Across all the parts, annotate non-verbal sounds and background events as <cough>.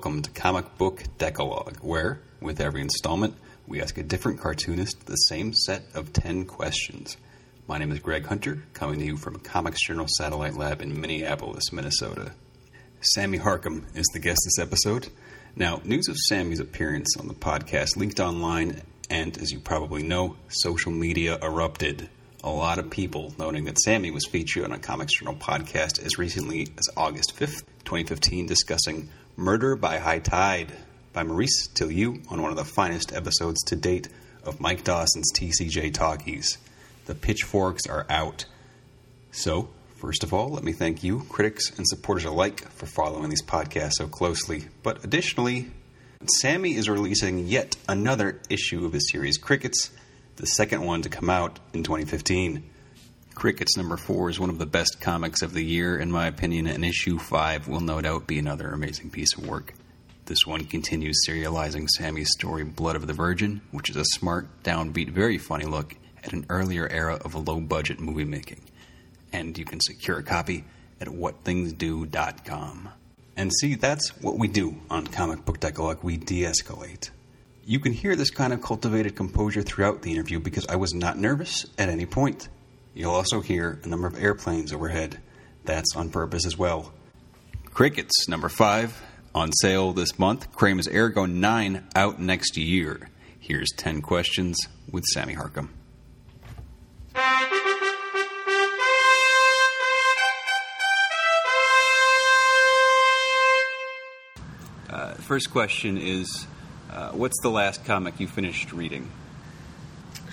welcome to Comic Book Decalogue, where, with every installment, we ask a different cartoonist the same set of 10 questions. My name is Greg Hunter, coming to you from Comics Journal Satellite Lab in Minneapolis, Minnesota. Sammy Harkham is the guest this episode. Now, news of Sammy's appearance on the podcast leaked online, and as you probably know, social media erupted. A lot of people noting that Sammy was featured on a Comics Journal podcast as recently as August 5th, 2015, discussing Murder by High Tide by Maurice Tillieu on one of the finest episodes to date of Mike Dawson's TCJ Talkies. The pitchforks are out. So, first of all, let me thank you, critics and supporters alike, for following these podcasts so closely. But additionally, Sammy is releasing yet another issue of his series Crickets, the second one to come out in 2015. Crickets number four is one of the best comics of the year, in my opinion, and issue five will no doubt be another amazing piece of work. This one continues serializing Sammy's story, Blood of the Virgin, which is a smart, downbeat, very funny look at an earlier era of low budget movie making. And you can secure a copy at whatthingsdo.com. And see, that's what we do on Comic Book Decalogue. We de escalate. You can hear this kind of cultivated composure throughout the interview because I was not nervous at any point. You'll also hear a number of airplanes overhead. That's on purpose as well. Crickets, number five, on sale this month. Kramers Ergot 9 out next year. Here's 10 questions with Sammy Harkham. Uh, first question is uh, What's the last comic you finished reading?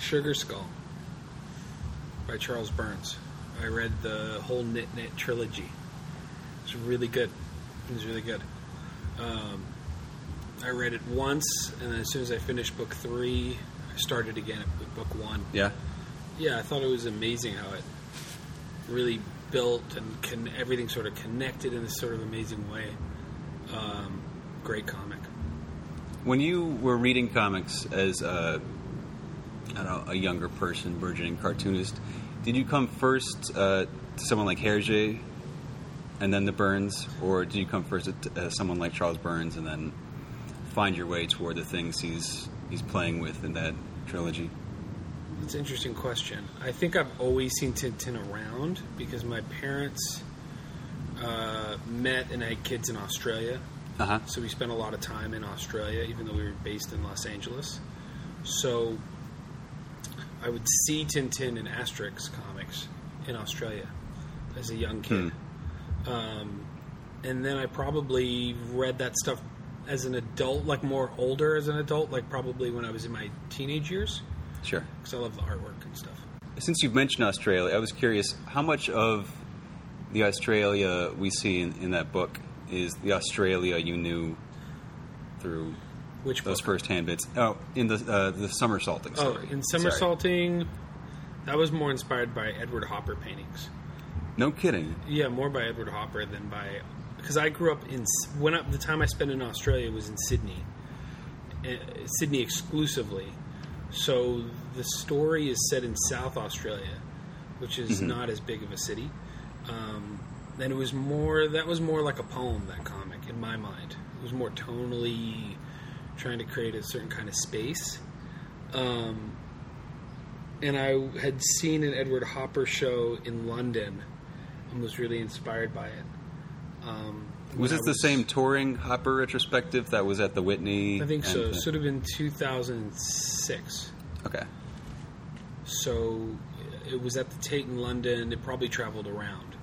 Sugar Skull by Charles Burns. I read the whole Knit Knit trilogy. It's really good. It was really good. Um, I read it once, and then as soon as I finished book three, I started again at book one. Yeah? Yeah, I thought it was amazing how it really built and con- everything sort of connected in this sort of amazing way. Um, great comic. When you were reading comics as a, know, a younger person, burgeoning cartoonist, did you come first uh, to someone like Hergé and then the Burns, or did you come first to uh, someone like Charles Burns and then find your way toward the things he's he's playing with in that trilogy? It's an interesting question. I think I've always seen Tintin around because my parents uh, met and had kids in Australia. Uh huh. So we spent a lot of time in Australia, even though we were based in Los Angeles. So I would see Tintin and Asterix comics in Australia as a young kid. Um, and then I probably read that stuff as an adult, like more older as an adult, like probably when I was in my teenage years, Sure. because I love the artwork and stuff. Since you've mentioned Australia, I was curious how much of the Australia we see in, in that book is the Australia you knew through Which those book? first-hand bits. Oh, in the uh, the somersaulting Oh, story. in Sorry. somersaulting, that was more inspired by Edward Hopper paintings. No kidding. Yeah, more by Edward Hopper than by because I grew up in when I, the time I spent in Australia was in Sydney, uh, Sydney exclusively. So the story is set in South Australia, which is not as big of a city. Um, and it was more that was more like a poem that comic in my mind. It was more tonally trying to create a certain kind of space. Um, and I had seen an Edward Hopper show in London and was really inspired by it. Um, Was this I the same touring Hopper retrospective that was at the Whitney? I think so. It should have been 2006. Okay. So it was at the Tate in London. It probably traveled around.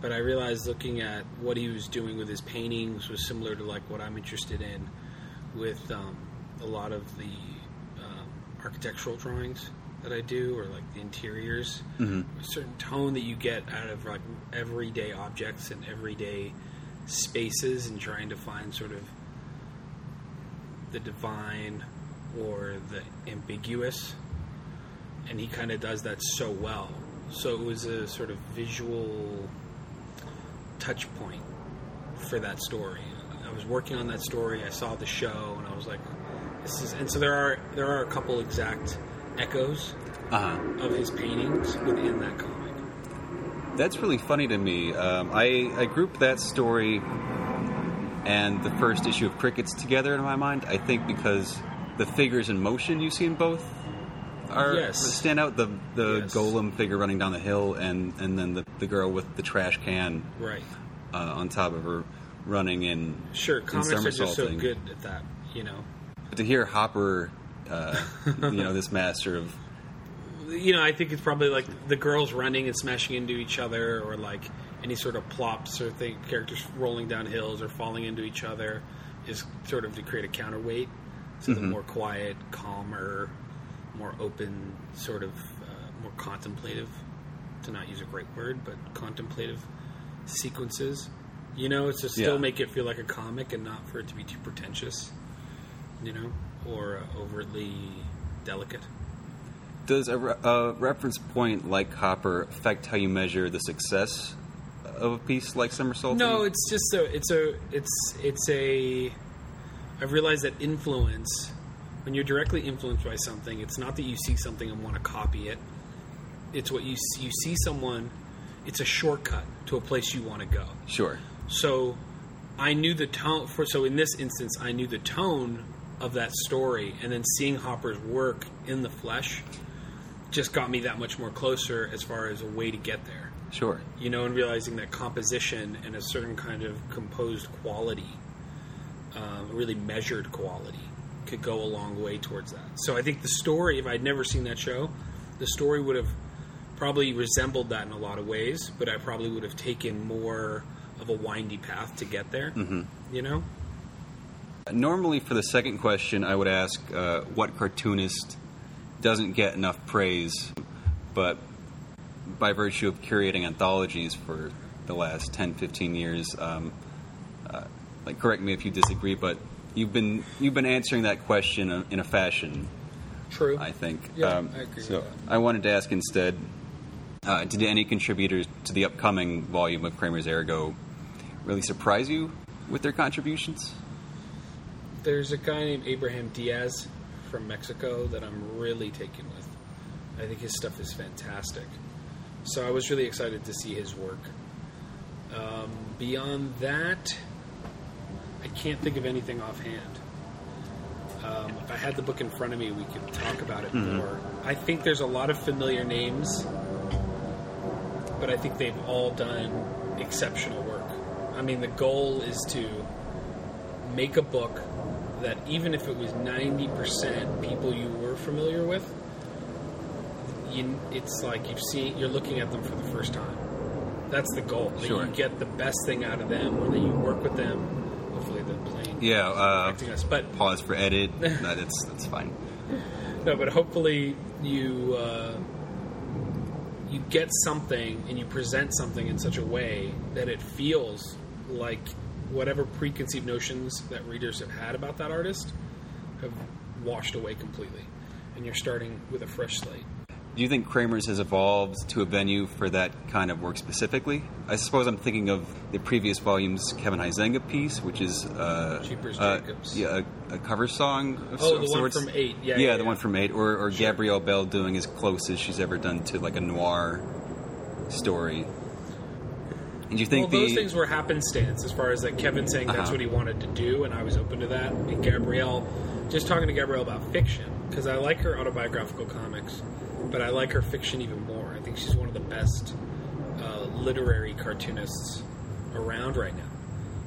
But I realized looking at what he was doing with his paintings was similar to like what I'm interested in with um, a lot of the um, architectural drawings that I do, or like the interiors. hmm a certain tone that you get out of like everyday objects and everyday spaces and trying to find sort of the divine or the ambiguous. And he kind of does that so well. So it was a sort of visual touch point for that story was working on that story i saw the show and i was like this is and so there are there are a couple exact echoes Uh huh. of his paintings within that comic. That's really funny to me. Um, I I grouped that story and the first issue of Crickets together in my mind. I think because the figures in motion you see in both are Yes. stand out. The the Yes. golem figure running down the hill, and and then the, the girl with the trash can Right. uh, on top of her running in. Sure. Comics are just so good at that. You know. But to hear Hopper, uh, you know, <laughs> this master of you know, I think it's probably like the girls running and smashing into each other, or like any sort of plops or thing, characters rolling down hills or falling into each other, is sort of to create a counterweight. So the more quiet, calmer, more open, sort of uh, more contemplative, to not use a great word, but contemplative sequences. You know, it's to still Yeah. make it feel like a comic and not for it to be too pretentious, you know, or uh, overtly delicate. Does a, re- a reference point like Hopper affect how you measure the success of a piece like Somersault? No, it's just a it's a it's it's a I've realized that influence when you're directly influenced by something, it's not that you see something and want to copy it. It's what you see, you see someone. It's a shortcut to a place you want to go. sure. So I knew the tone for so in this instance I knew the tone of that story and then seeing Hopper's work in the flesh just got me that much more closer as far as a way to get there Sure. you know, and realizing that composition and a certain kind of composed quality, um, really measured quality, could go a long way towards that. So I think the story, if I'd never seen that show, the story would have probably resembled that in a lot of ways, but I probably would have taken more of a windy path to get there. Mm-hmm. You know? Normally, for the second question, I would ask uh, what cartoonist doesn't get enough praise, but by virtue of curating anthologies for the last 10, 15 years, um, uh, like correct me if you disagree, but you've been you've been answering that question in a- fashion True. I think. Um, Yeah, I agree So. I wanted to ask instead: uh, Did any contributors to the upcoming volume of Kramers Ergot really surprise you with their contributions? There's a guy named Abraham Diaz from Mexico that I'm really taken with. I think his stuff is fantastic. So I was really excited to see his work. Um, beyond that, I can't think of anything offhand. Um, if I had the book in front of me, we could talk about it more. I think there's a lot of familiar names, but I think they've all done exceptional work. I mean, the goal is to make a book that even if it was 90% people you were familiar with, you, it's like you've seen, you're looking at them for the first time. That's the goal. That Sure. you get the best thing out of them, or that you work with them. Hopefully, the plane Yeah. Uh, affecting us. But pause for edit. <laughs> no, that's that's fine. no, but hopefully you uh, you get something and you present something in such a way that it feels like whatever preconceived notions that readers have had about that artist have washed away completely, and you're starting with a fresh slate. Do you think Kramer's has evolved to a venue for that kind of work specifically? I suppose I'm thinking of the previous volume's Kevin Huizenga piece, which is uh, Jeepers uh, Jacobs. yeah, a, a cover song. Of Oh, the one from Eight. Yeah, yeah, yeah, the yeah. one from Eight, or, or Gabrielle Bell doing as close as she's ever done to like a noir story. Do you think well, the those things were happenstance as far as like Kevin saying that's Uh-huh. what he wanted to do, and I was open to that. And Gabrielle, just talking to Gabrielle about fiction because I like her autobiographical comics, but I like her fiction even more. I think she's one of the best uh, literary cartoonists around right now.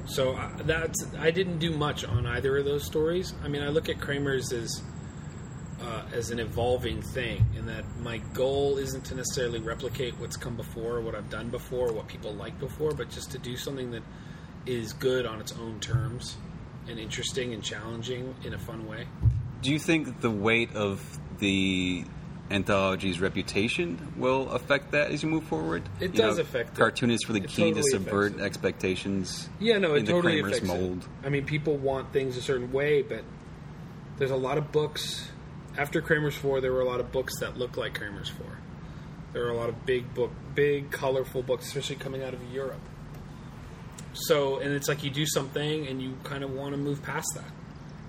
So uh, that's I didn't do much on either of those stories. I mean, I look at Kramer's as uh, as an evolving thing, and that my goal isn't to necessarily replicate what's come before, or what I've done before, or what people like before, but just to do something that is good on its own terms and interesting and challenging in a fun way. Do you think the weight of the anthology's reputation will affect that as you move forward? It You does know, affect. Cartoonists really keen totally to subvert expectations. Yeah, no, it totally Kramer's affects mold. it. I mean, people want things a certain way, but there's a lot of books. After Kramer's Four, there were a lot of books that looked like Kramer's Four. There were a lot of big book, big colorful books, especially coming out of Europe. So, and it's like you do something and you kind of want to move past that.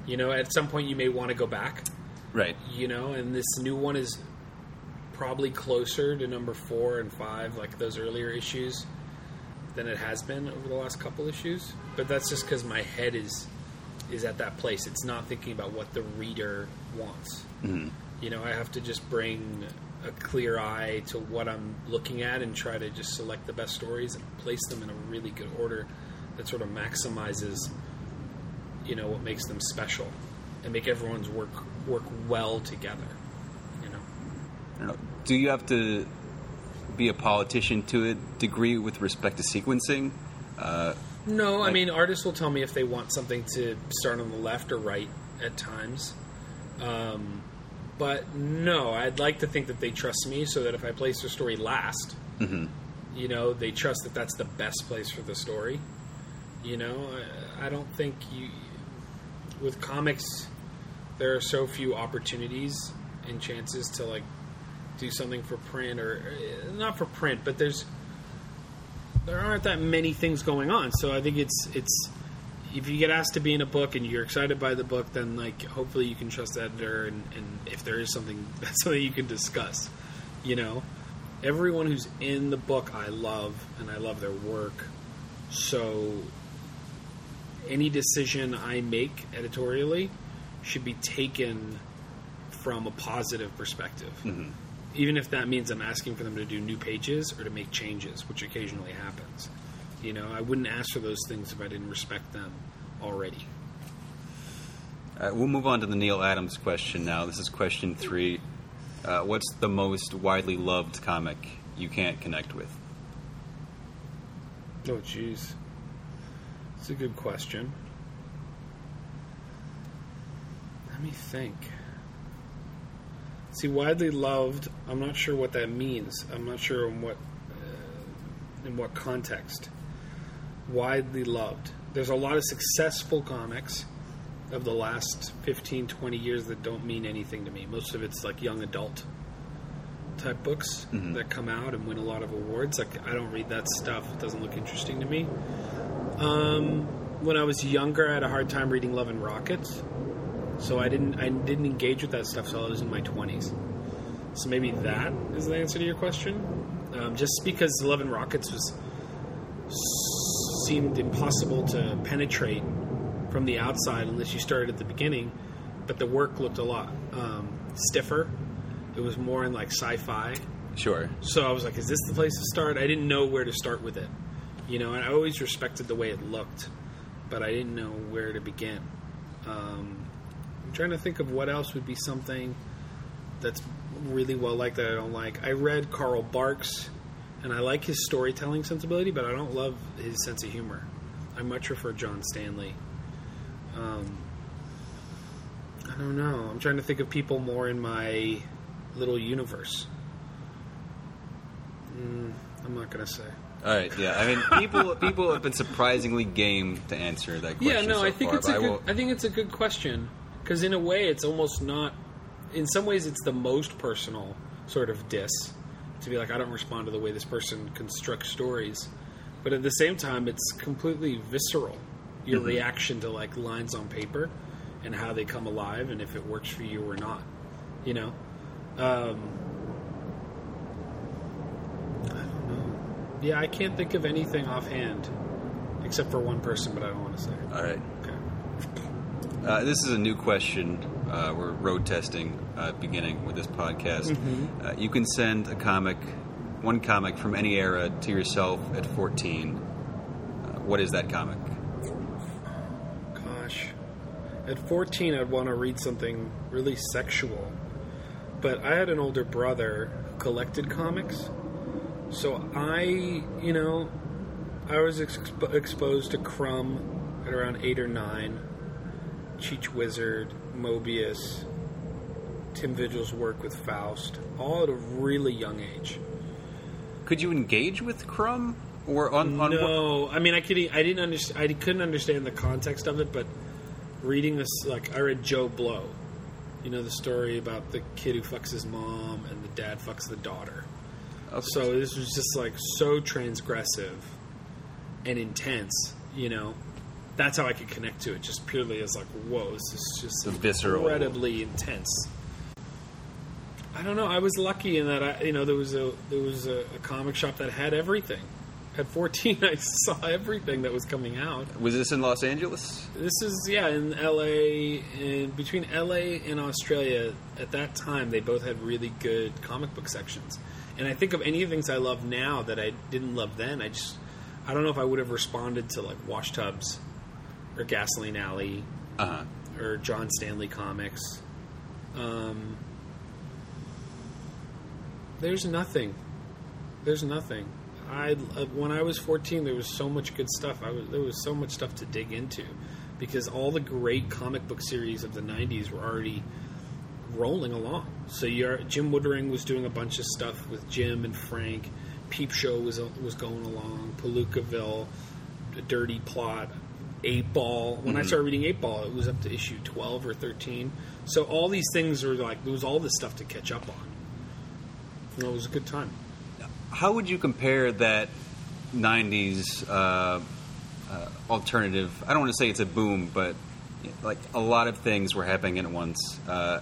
You know, at some point you may want to go back. Right. You know, and this new one is probably closer to number four and five, like those earlier issues. than it has been over the last couple issues. But that's just because my head is is at that place. It's not thinking about what the reader wants. Mm-hmm. You know, I have to just bring a clear eye to what I'm looking at and try to just select the best stories and place them in a really good order that sort of maximizes, you know, what makes them special and make everyone's work work well together. You know. Do you have to be a politician to a degree with respect to sequencing? Uh, No, I mean artists will tell me if they want something to start on the left or right at times. Um, but no, I'd like to think that they trust me so that if I place their story last, mhm. you know, they trust that that's the best place for the story. You know, I, I don't think you with comics there are so few opportunities and chances to like do something for print or uh, not for print, but there's there aren't that many things going on. So I think it's it's if you get asked to be in a book and you're excited by the book, then like hopefully you can trust the editor and, and if there is something <laughs> that's something you can discuss. You know, everyone who's in the book I love and I love their work. So any decision I make editorially should be taken from a positive perspective. Mhm. Even if that means I'm asking for them to do new pages or to make changes, which occasionally happens. You know, I wouldn't ask for those things if I didn't respect them already. Uh, we'll move on to the Neal Adams question now. This is question three. Uh, what's the most widely loved comic you can't connect with? Oh, jeez. It's a good question. Let me think. See, widely loved. I'm not sure what that means. I'm not sure in what uh, in what context. Widely loved. There's a lot of successful comics of the last 15, 20 years that don't mean anything to me. Most of it's like young adult type books Mhm. that come out and win a lot of awards. Like I don't read that stuff. It doesn't look interesting to me. Um, when I was younger, I had a hard time reading Love and Rockets, so I didn't I didn't engage with that stuff until I was in my twenties. So maybe that is the answer to your question. Um, just because Love and Rockets was seemed impossible to penetrate from the outside unless you started at the beginning, but the work looked a lot um, stiffer. It was more in like sci-fi. Sure. So I was like, is this the place to start? I didn't know where to start with it. You know, and I always respected the way it looked, but I didn't know where to begin. Um, I'm trying to think of what else would be something that's really well liked that I don't like. I read Carl Barks, and I like his storytelling sensibility, but I don't love his sense of humor. I much prefer John Stanley. Um, I don't know. I'm trying to think of people more in my little universe. Mm, I'm not gonna say. All right. Yeah. I mean, people people have been surprisingly game to answer that question. Yeah, no, so I think far, it's a I good. will- I think it's a good question because in a way, it's almost not. In some ways, it's the most personal sort of diss to be like, I don't respond to the way this person constructs stories, but at the same time, it's completely visceral. Your Mhm. reaction to like lines on paper and how they come alive, and if it works for you or not. You know. Um, I don't know. Yeah, I can't think of anything offhand, except for one person, but I don't want to say. it. All right. Okay. Uh, this is a new question. Uh, we're road testing, uh, beginning with this podcast. Mm-hmm. Uh, you can send a comic, one comic from any era, to yourself at 14. Uh, what is that comic? Gosh. At 14, I'd want to read something really sexual. But I had an older brother who collected comics. So I, you know, I was exp- exposed to Crumb at around 8 or 9. Cheech Wizard, Moebius, Tim Vigil's work with Faust, all at a really young age. Could you engage with Crumb? Or on, on what- no, I mean I could I didn't understand I couldn't understand the context of it, but reading this like I read Joe Blow, you know the story about the kid who fucks his mom and the dad fucks the daughter. Okay. So this was just like so transgressive and intense, you know. That's how I could connect to it, just purely as like, whoa, this is just The visceral- incredibly intense. I don't know. I was lucky in that I, you know, there was a there was a, a comic shop that had everything. At 14, <laughs> I saw everything that was coming out. Was this in Los Angeles? This is yeah in L.A. and between L.A. and Australia at that time they both had really good comic book sections. And I think of any of the things I love now that I didn't love then. I just I don't know if I would have responded to like Wash Tubbs or Gasoline Alley Uh huh. or John Stanley comics. Um, there's nothing. There's nothing. I uh, when I was 14, there was so much good stuff. I was there was so much stuff to dig into because all the great comic book series of the 90s were already rolling along. So you're, Jim Woodring was doing a bunch of stuff with Jim and Frank. Peep Show was was going along. Palookaville, Dirty Plotte, Eightball. When I started reading Eightball, it was up to issue 12 or 13. So all these things were like there was all this stuff to catch up on. You know, it was a good time. How would you compare that '90s uh, uh, alternative? I don't want to say it's a boom, but like a lot of things were happening at once. Uh,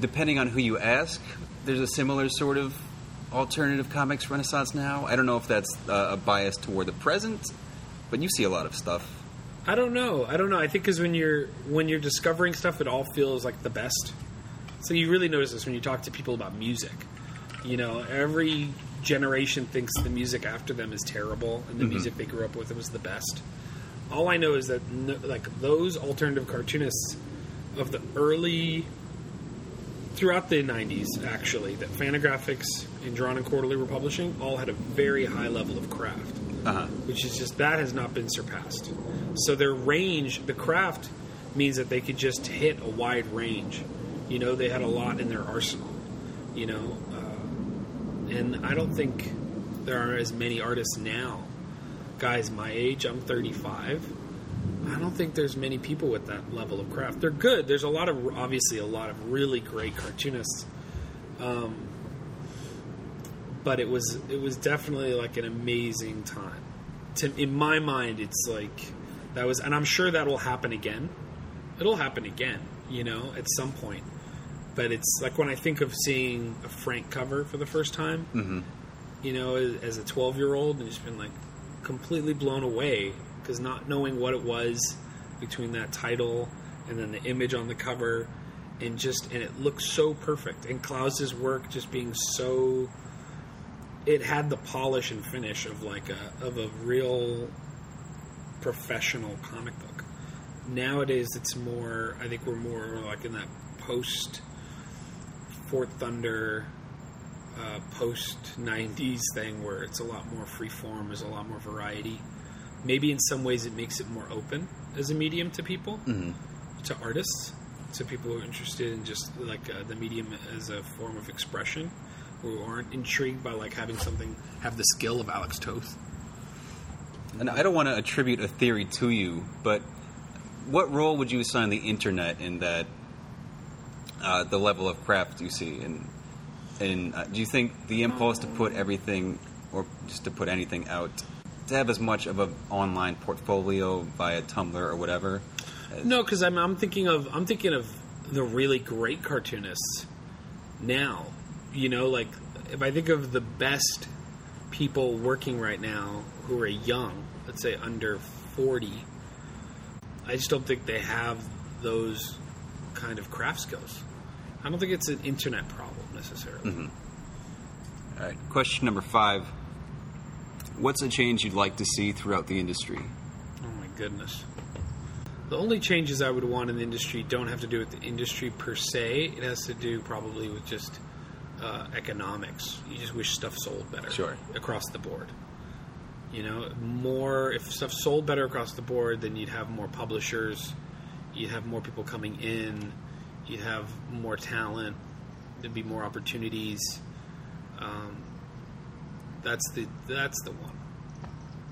depending on who you ask, there's a similar sort of alternative comics renaissance now. I don't know if that's uh, a bias toward the present, but you see a lot of stuff. I don't know. I don't know. I think because when you're when you're discovering stuff, it all feels like the best. So you really notice this when you talk to people about music. You know, every generation thinks the music after them is terrible, and the mm-hmm. music they grew up with was the best. All I know is that no, like those alternative cartoonists of the early throughout the 90s actually that Fantagraphics and Drawn and Quarterly were publishing all had a very high level of craft Uh huh. which is just that has not been surpassed. So their range, the craft, means that they could just hit a wide range. You know, they had a lot in their arsenal. You know, uh, and I don't think there are as many artists now. Guys my age, I'm 35. I don't think there's many people with that level of craft. They're good. There's a lot of obviously a lot of really great cartoonists. Um, but it was it was definitely like an amazing time. To, in my mind, it's like that was, and I'm sure that'll happen again. It'll happen again, you know, at some point. But it's like when I think of seeing a Frank cover for the first time, hmm you know, as, as a 12 year old, and just been like completely blown away because not knowing what it was between that title and then the image on the cover, and just and it looks so perfect. And Clowes's work just being so, it had the polish and finish of like a of a real professional comic book. Nowadays, it's more. I think we're more like in that post Fort Thunder uh, post 90s thing where it's a lot more free form, there's a lot more variety. Maybe in some ways it makes it more open as a medium to people, hmm to artists, to people who are interested in just like uh, the medium as a form of expression, who aren't intrigued by like having something have the skill of Alex Toth. And I don't want to attribute a theory to you, but what role would you assign the internet in that uh, the level of craft you see? And and uh, do you think the impulse to put everything, or just to put anything out, to have as much of an online portfolio via Tumblr or whatever? No, because I'm, I'm thinking of I'm thinking of the really great cartoonists now. You know, like if I think of the best people working right now who are young, let's say under forty, I just don't think they have those kind of craft skills. I don't think it's an internet problem necessarily. Mm-hmm. All right. Question number five. What's a change you'd like to see throughout the industry? Oh my goodness. The only changes I would want in the industry don't have to do with the industry per se. It has to do probably with just uh, economics. You just wish stuff sold better Sure. across the board. You know, more if stuff sold better across the board, then you'd have more publishers, you'd have more people coming in, you'd have more talent, there'd be more opportunities. Um, that's the that's the one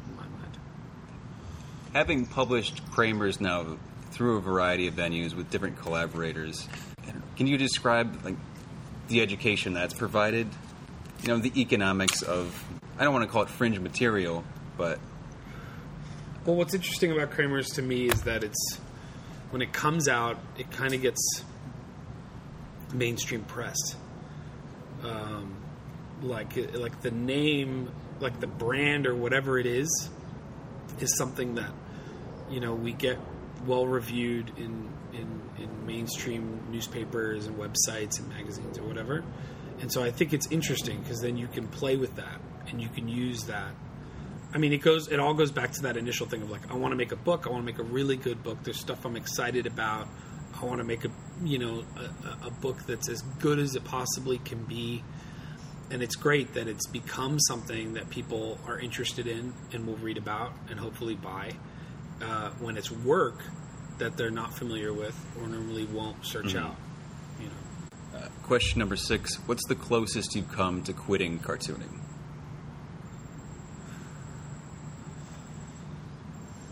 in my mind. Having published Kramer's now through a variety of venues with different collaborators, can you describe like the education that's provided? You know, the economics of I don't want to call it fringe material, but Well, what's interesting about Kramer's to me is that it's when it comes out, it kind of gets mainstream press. Um, like like the name like the brand or whatever it is is something that you know we get well reviewed in in, in mainstream newspapers and websites and magazines or whatever. And so i think it's interesting because then you can play with that and you can use that. I mean it goes it all goes back to that initial thing of like i want to make a book i want to make a really good book. There's stuff i'm excited about. I want to make a you know a, a book that's as good as it possibly can be. And it's great that it's become something that people are interested in and will read about and hopefully buy uh, when it's work that they're not familiar with or normally won't search Mhm. out you know. Uh, question number six What's the closest you've come to quitting cartooning?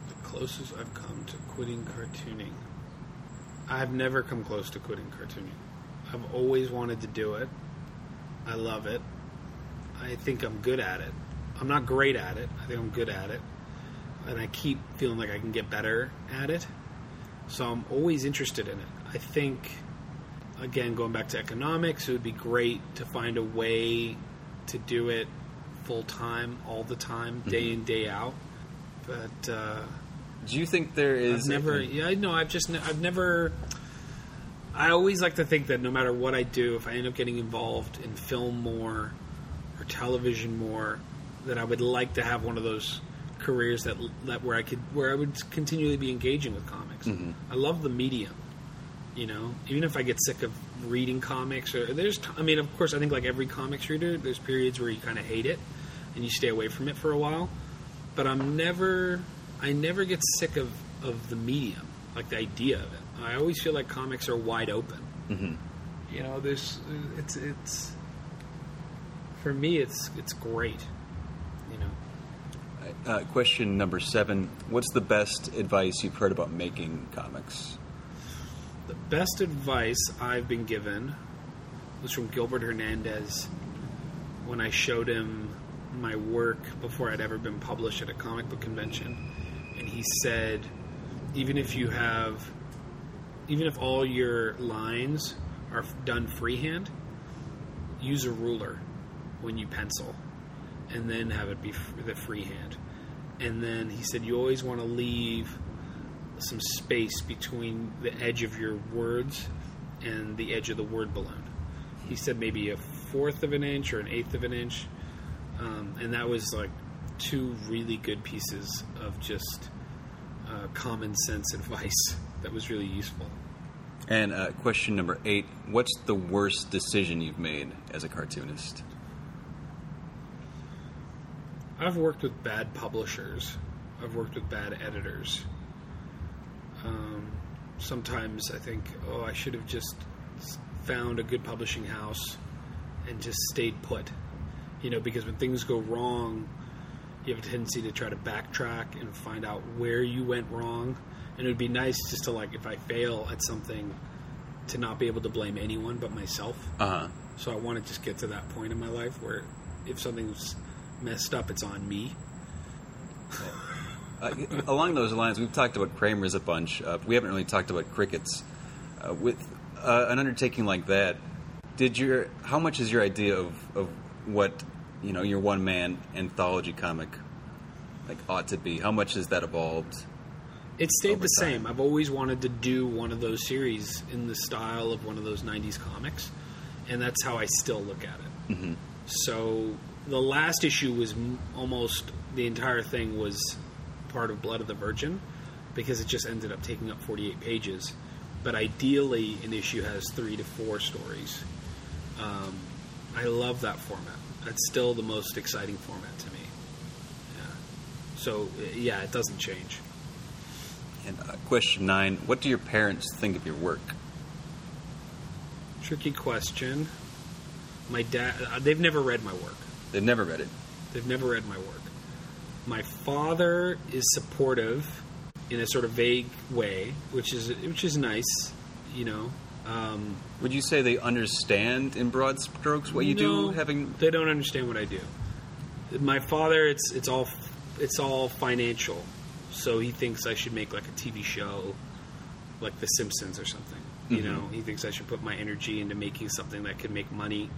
the closest i've come to quitting cartooning. I've never come close to quitting cartooning. I've always wanted to do it. I love it. I think i'm good at it. I'm not great at it. I think i'm good at it. And i keep feeling like i can get better at it so i'm always interested in it i think again going back to economics it would be great to find a way to do it full time all the time day in day out but uh, Do you think there is. I've never. Yeah, I know. I've just. I've never. I always like to think that no matter what I do, if I end up getting involved in film more or television more, that I would like to have one of those careers that that where I could where I would continually be engaging with comics. Mhm. I love the medium. You know, even if I get sick of reading comics, or there's, t- I mean, of course, I think like every comics reader, there's periods where you kind of hate it and you stay away from it for a while. But I'm never, I never get sick of of the medium, like the idea of it. I always feel like comics are wide open. Mhm. You know, there's, it's, it's, for me, it's, it's great. Uh, question number seven What's the best advice you've heard about making comics? The best advice I've been given was from Gilbert Hernandez when I showed him my work before I'd ever been published at a comic book convention. And he said, even if you have, even if all your lines are done freehand, use a ruler when you pencil and then have it be the freehand. And then he said, you always want to leave some space between the edge of your words and the edge of the word balloon. He said maybe a fourth of an inch or an eighth of an inch, um, and that was like two really good pieces of just uh, common sense <laughs> advice that was really useful. And uh, question number eight What's the worst decision you've made as a cartoonist? I've worked with bad publishers. I've worked with bad editors. Um, sometimes I think, oh, I should have just found a good publishing house and just stayed put. You know, because when things go wrong, you have a tendency to try to backtrack and find out where you went wrong. And it would be nice just to like, if I fail at something, to not be able to blame anyone but myself. Uh huh. So I want to just get to that point in my life where if something's messed up, it's on me. Uh, along those lines, we've talked about Kramer's a bunch. Uh, we haven't really talked about crickets. Uh, with uh, an undertaking like that, did your how much is your idea of, of what you know your one man anthology comic like ought to be? How much has that evolved? It stayed the time. same. I've always wanted to do one of those series in the style of one of those 90s comics, and that's how I still look at it. Mhm. So the last issue was almost the entire thing was part of Blood of the Virgin because it just ended up taking up 48 pages. But ideally, an issue has three to four stories. Um, I love that format. That's still the most exciting format to me. Yeah. So yeah, it doesn't change. And uh, question nine: What do your parents think of your work? Tricky question. My dad, uh, they've never read my work. They've never read it. They've never read my work. My father is supportive in a sort of vague way, which is which is nice, you know. Um, Would you say they understand in broad strokes what you no, do? Having they don't understand what I do. My father, it's it's all it's all financial, so he thinks I should make like a TV show, like The Simpsons or something. You Mhm. know, he thinks I should put my energy into making something that could make money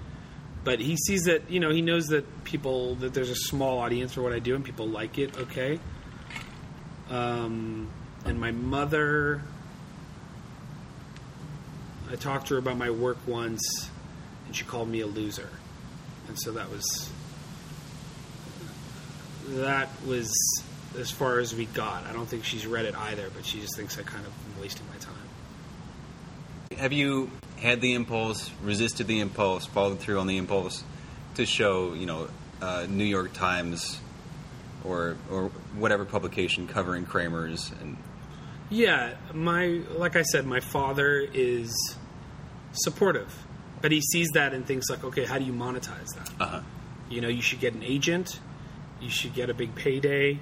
but he sees that you know he knows that people that there's a small audience for what I do and people like it. Okay. Um, and my mother, I talked to her about my work once, and she called me a loser, and so that was that was as far as we got. I don't think she's read it either, but she just thinks I kind of am wasting my time. Have you had the impulse, resisted the impulse, followed through on the impulse to show, you know, uh, New York Times or or whatever publication covering Kramer's and Yeah, my like I said, my father is supportive, but he sees that and thinks like, okay, how do you monetize that? uh You know, you should get an agent, you should get a big payday,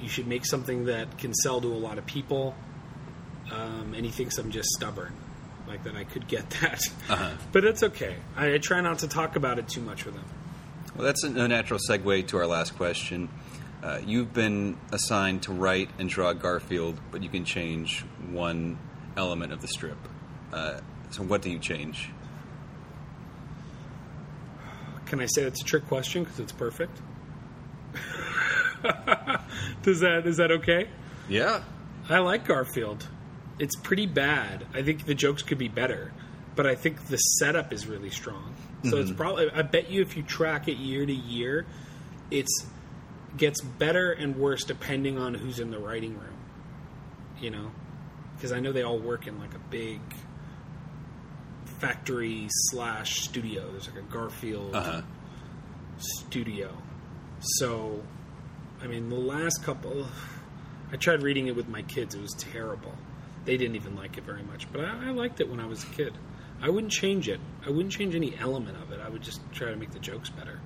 you should make something that can sell to a lot of people. Um, and he thinks I'm just stubborn, like that I could get that. Uh-huh. <laughs> But it's okay. I, I try not to talk about it too much with them. Well, that's a natural segue to our last question. Uh, you've been assigned to write and draw Garfield, but you can change one element of the strip. Uh, so, what do you change? Can I say it's a trick question because it's perfect? <laughs> Does that is that okay? Yeah. I like Garfield. It's pretty bad. I think the jokes could be better, but I think the setup is really strong. So it's probably. I bet you if you track it year to year, it's gets better and worse depending on who's in the writing room. You know, because I know they all work in like a big factory slash studio. There's like a Garfield Uh-huh. studio. So, I mean, the last couple, I tried reading it with my kids. It was terrible they didn't even like it very much. But I, I liked it when I was a kid. I wouldn't change it. I wouldn't change any element of it. I would just try to make the jokes better.